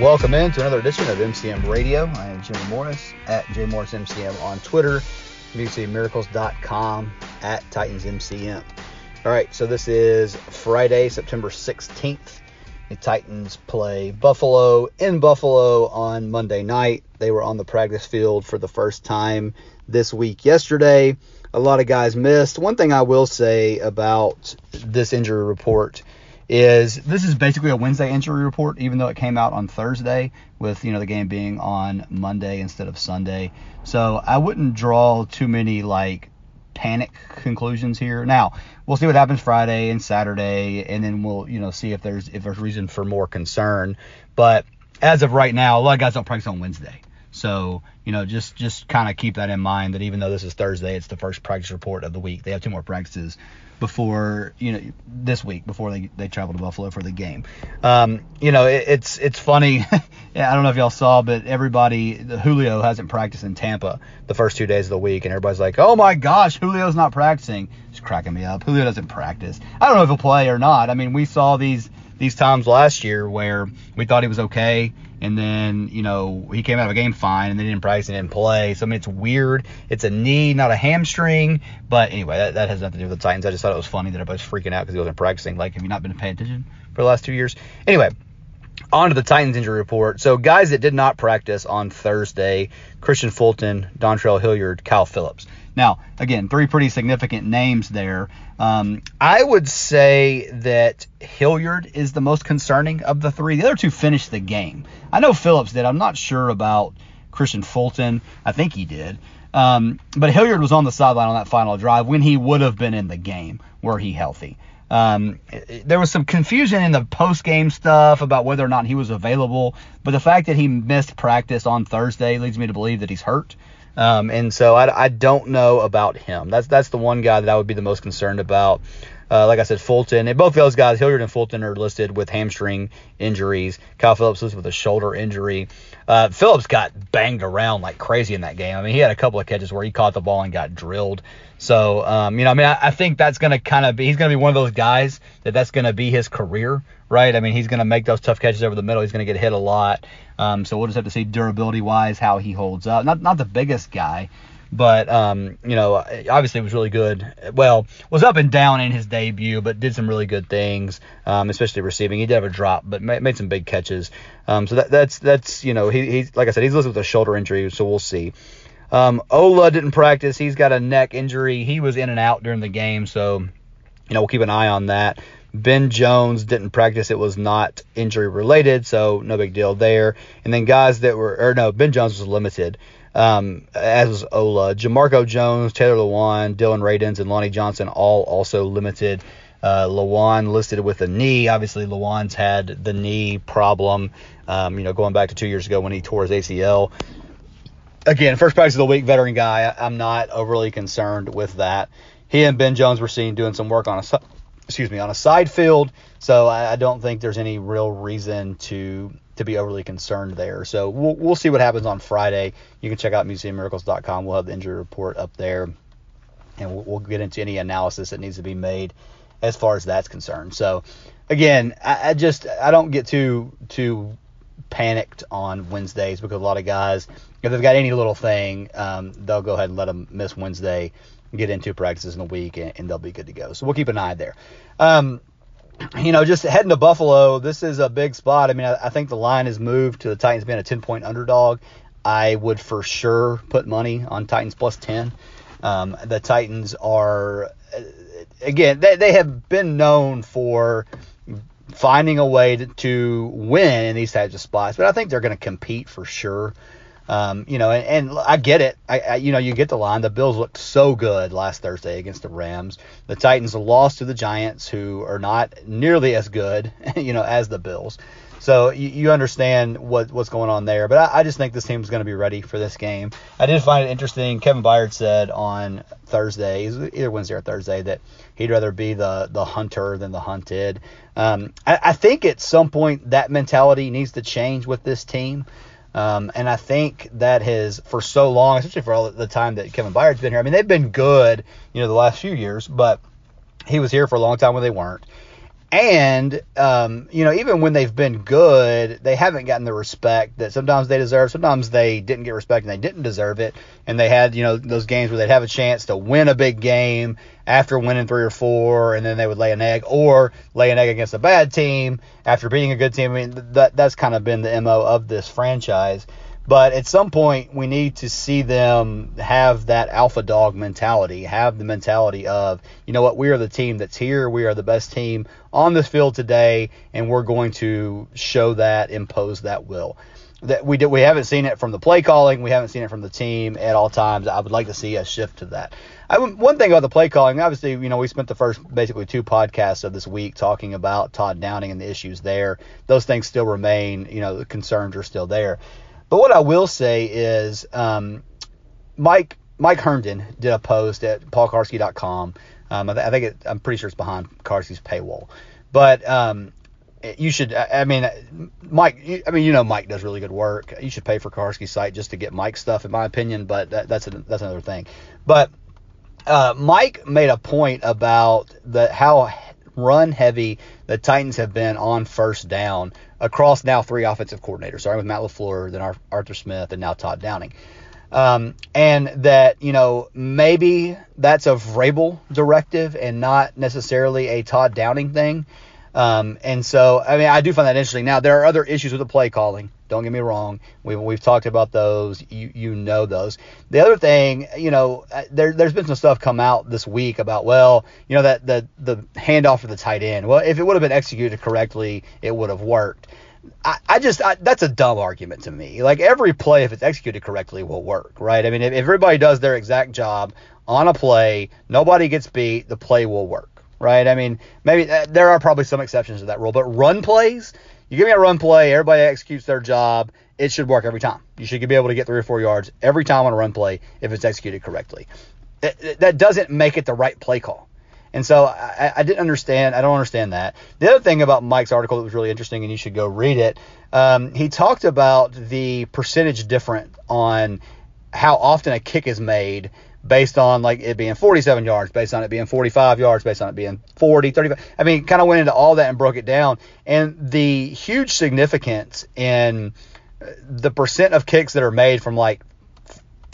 Welcome in to another edition of MCM Radio. I am Jimmy Morris at JMorrisMCM on Twitter, MusicCityMiracles.com at TitansMCM. All right, so this is Friday, September 16th. The Titans play Buffalo in Buffalo on Monday night. They were on the practice field for the first time this week yesterday. A lot of guys missed. One thing I will say about this injury report is this is basically a Wednesday injury report, even though it came out on Thursday, with you know the game being on Monday instead of Sunday. So I wouldn't draw too many like panic conclusions here. Now we'll see what happens Friday and Saturday, and then we'll you know see if there's if there's reason for more concern. But as of right now, a lot of guys don't practice on Wednesday. So, you know, just just kind of keep that in mind that even though this is Thursday, it's the first practice report of the week. They have two more practices before you know this week before they, they travel to Buffalo for the game. Um, you know, it, it's it's funny. I don't know if y'all saw, but everybody, Julio hasn't practiced in Tampa the first two days of the week, and everybody's like, "Oh my gosh, Julio's not practicing." It's cracking me up. Julio doesn't practice. I don't know if he'll play or not. I mean, we saw these these times last year where we thought he was okay and then you know he came out of a game fine, and they didn't practice and didn't play. So I mean it's weird. It's a knee, not a hamstring. But anyway, that, that has nothing to do with the Titans. I just thought it was funny that everybody's freaking out because he wasn't practicing. Like, have you not been paying attention for the last two years? Anyway, on to the Titans injury report. So guys that did not practice on Thursday: Kristian Fulton, Dontrell Hilliard, Kyle Phillips. Now, again, three pretty significant names there. Um, I would say that Hilliard is the most concerning of the three. The other two finished the game. I know Phillips did. I'm not sure about Kristian Fulton. I think he did. Um, but Hilliard was on the sideline on that final drive when he would have been in the game were he healthy. Um, there was some confusion in the post game stuff about whether or not he was available, but the fact that he missed practice on Thursday leads me to believe that he's hurt. Um, and so I, I don't know about him. That's that's the one guy that I would be the most concerned about. Uh, like I said, Fulton and both those guys, Hilliard and Fulton, are listed with hamstring injuries. Kyle Phillips listed with a shoulder injury. Uh, Phillips got banged around like crazy in that game. I mean, he had a couple of catches where he caught the ball and got drilled. So, um, you know, I mean, I, I think that's going to kind of be, he's going to be one of those guys that that's going to be his career, right? I mean, he's going to make those tough catches over the middle. He's going to get hit a lot. Um, so we'll just have to see durability wise how he holds up. Not, not the biggest guy, but um, you know, obviously was really good. Well, was up and down in his debut, but did some really good things, um, especially receiving. He did have a drop, but made, made some big catches. Um, so that, that's that's you know, he, he's like I said, he's listed with a shoulder injury, so we'll see. Um, Ola didn't practice. He's got a neck injury. He was in and out during the game, so you know we'll keep an eye on that. Ben Jones didn't practice. It was not injury related, so no big deal there. And then guys that were, or no, Ben Jones was limited, um, as was Ola. Jamarco Jones, Taylor Lewan, Dillon Radunz, and Lonnie Johnson all also limited. Uh, Lewan listed with a knee. Obviously, Lewan's had the knee problem, um, you know, going back to two years ago when he tore his ACL again, first practice of the week, veteran guy. I, am not overly concerned with that. He and Ben Jones were seen doing some work on a excuse me on a side field, so I, I don't think there's any real reason to to be overly concerned there. So we'll, we'll see what happens on Friday. You can check out MusicCityMiracles.com. We'll have the injury report up there, and we'll, we'll get into any analysis that needs to be made as far as that's concerned. So again, I, I just I don't get too too panicked on Wednesdays because a lot of guys, if they've got any little thing, um, they'll go ahead and let them miss Wednesday get into practices in a week, and, and they'll be good to go. So we'll keep an eye there. Um, you know, just heading to Buffalo, this is a big spot. I mean, I, I think the line has moved to the Titans being a 10 point underdog. I would for sure put money on Titans plus 10. Um, the Titans are, again, they, they have been known for finding a way to, to win in these types of spots, but I think they're going to compete for sure. Um, you know, and, and, I get it. I, I, you know, you get the line. The Bills looked so good last Thursday against the Rams. The Titans lost to the Giants, who are not nearly as good, you know, as the Bills. So you, you understand what what's going on there. But I, I just think this team's going to be ready for this game. I did find it interesting. Kevin Byard said on Thursday, either Wednesday or Thursday, that he'd rather be the the hunter than the hunted. Um, I, I think at some point that mentality needs to change with this team. Um, and I think that has, for so long, especially for all the time that Kevin Byard's been here, I mean, they've been good, you know, the last few years, but he was here for a long time when they weren't. And, um, you know, even when they've been good, they haven't gotten the respect that sometimes they deserve. Sometimes they didn't get respect and they didn't deserve it. And they had, you know, those games where they'd have a chance to win a big game after winning three or four, and then they would lay an egg, or lay an egg against a bad team after beating a good team. I mean, that that's kind of been the MO of this franchise. But at some point, we need to see them have that alpha dog mentality, have the mentality of, you know what, we are the team that's here. We are the best team on this field today, and we're going to show that, impose that will. That we did, we haven't seen it from the play calling, we haven't seen it from the team at all times. I would like to see a shift to that. I, one thing about the play calling, obviously, you know, we spent the first basically two podcasts of this week talking about Todd Downing and the issues there. Those things still remain, you know, the concerns are still there. But what I will say is, um, Mike Mike Herndon did a post at paulkuharsky.com. Um, I, th- I think it, I'm pretty sure it's behind Kuharsky's paywall, but um, you should. I mean, Mike. I mean, you know, Mike does really good work. You should pay for Kuharsky's site just to get Mike stuff, in my opinion. But that, that's a, that's another thing. But uh, Mike made a point about the how run heavy the Titans have been on first down across now three offensive coordinators, starting with Matt LaFleur, then Arthur Smith, and now Todd Downing. Um, and that, you know, maybe that's a Vrabel directive and not necessarily a Todd Downing thing. Um, and so, I mean, I do find that interesting. Now, there are other issues with the play calling. Don't get me wrong. We've, we've talked about those. You you know those. The other thing, you know, uh, there there's been some stuff come out this week about well, you know that the the handoff for the tight end. Well, if it would have been executed correctly, it would have worked. I, I just I, that's a dumb argument to me. Like every play, if it's executed correctly, will work, right? I mean, if, everybody does their exact job on a play, nobody gets beat, the play will work, right? I mean, maybe uh, there are probably some exceptions to that rule, but run plays, you give me a run play, everybody executes their job, it should work every time. You should be able to get three or four yards every time on a run play if it's executed correctly. that doesn't make it the right play call. And so I, I, didn't understand. I don't understand that. The other thing about Mike's article that was really interesting, and you should go read it. Um, he talked about the percentage different on how often a kick is made based on like it being 47 yards, based on it being 45 yards, based on it being 40, 35. I mean, kind of went into all that and broke it down. And the huge significance in the percent of kicks that are made from like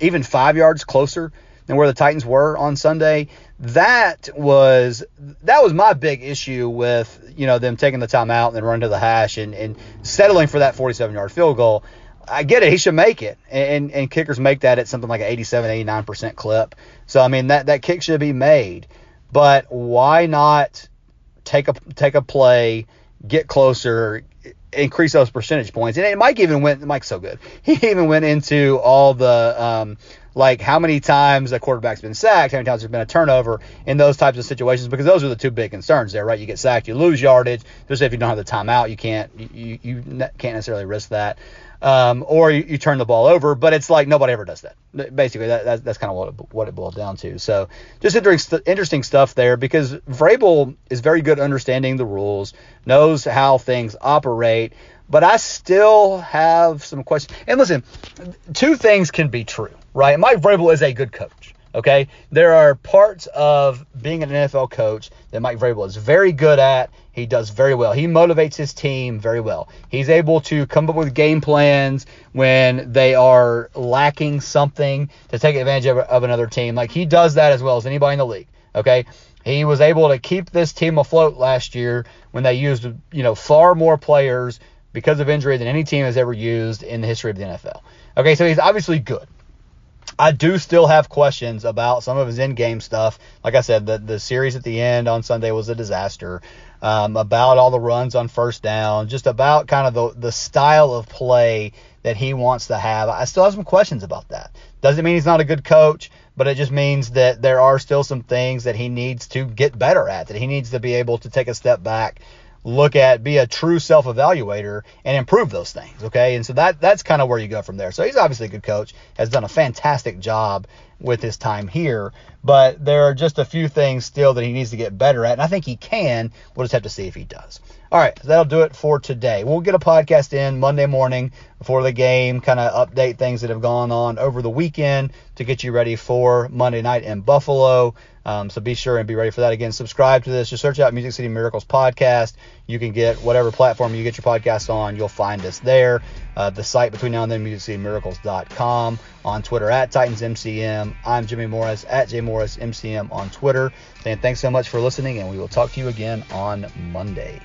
even five yards closer than where the Titans were on Sunday. That was that was my big issue with you know them taking the timeout and then running to the hash and, and settling for that 47 yard field goal. I get it. He should make it. And, and kickers make that at something like an 87, 89% clip. So, I mean, that, that kick should be made. But why not take a, take a play, get closer, increase those percentage points? And Mike even went, Mike's so good. He even went into all the, um, like how many times a quarterback's been sacked, how many times there's been a turnover in those types of situations, because those are the two big concerns there, right? You get sacked, you lose yardage. especially if you don't have the timeout, you can't you, you can't necessarily risk that um, or you, you, turn the ball over. But it's like nobody ever does that. Basically, that, that that's kind of what it, what it boiled down to. So just interesting, interesting stuff there because Vrabel is very good understanding the rules, knows how things operate. But I still have some questions. And listen, two things can be true, right? Mike Vrabel is a good coach. Okay, there are parts of being an NFL coach that Mike Vrabel is very good at. He does very well. He motivates his team very well. He's able to come up with game plans when they are lacking something to take advantage of, of another team. Like he does that as well as anybody in the league. Okay, he was able to keep this team afloat last year when they used you know far more players because of injury than any team has ever used in the history of the NFL. Okay, so he's obviously good. I do still have questions about some of his in-game stuff. Like I said, the the series at the end on Sunday was a disaster. Um, about all the runs on first down, just about kind of the the style of play that he wants to have. I still have some questions about that. Doesn't mean he's not a good coach, but it just means that there are still some things that he needs to get better at. That he needs to be able to take a step back look at, be a true self evaluator and improve those things. Okay. And so that that's kind of where you go from there. So he's obviously a good coach, has done a fantastic job with his time here, but there are just a few things still that he needs to get better at. And I think he can. We'll just have to see if he does. All right, so that'll do it for today. We'll get a podcast in Monday morning before the game, kind of update things that have gone on over the weekend to get you ready for Monday night in Buffalo. Um, so be sure and be ready for that. Again, subscribe to this. Just search out Music City Miracles podcast. You can get whatever platform you get your podcast on. You'll find us there. Uh, the site between now and then, MusicCityMiracles.com. On Twitter at TitansMCM. I'm Jimmy Morris at JMorrisMCM on Twitter. And thanks so much for listening, and we will talk to you again on Monday.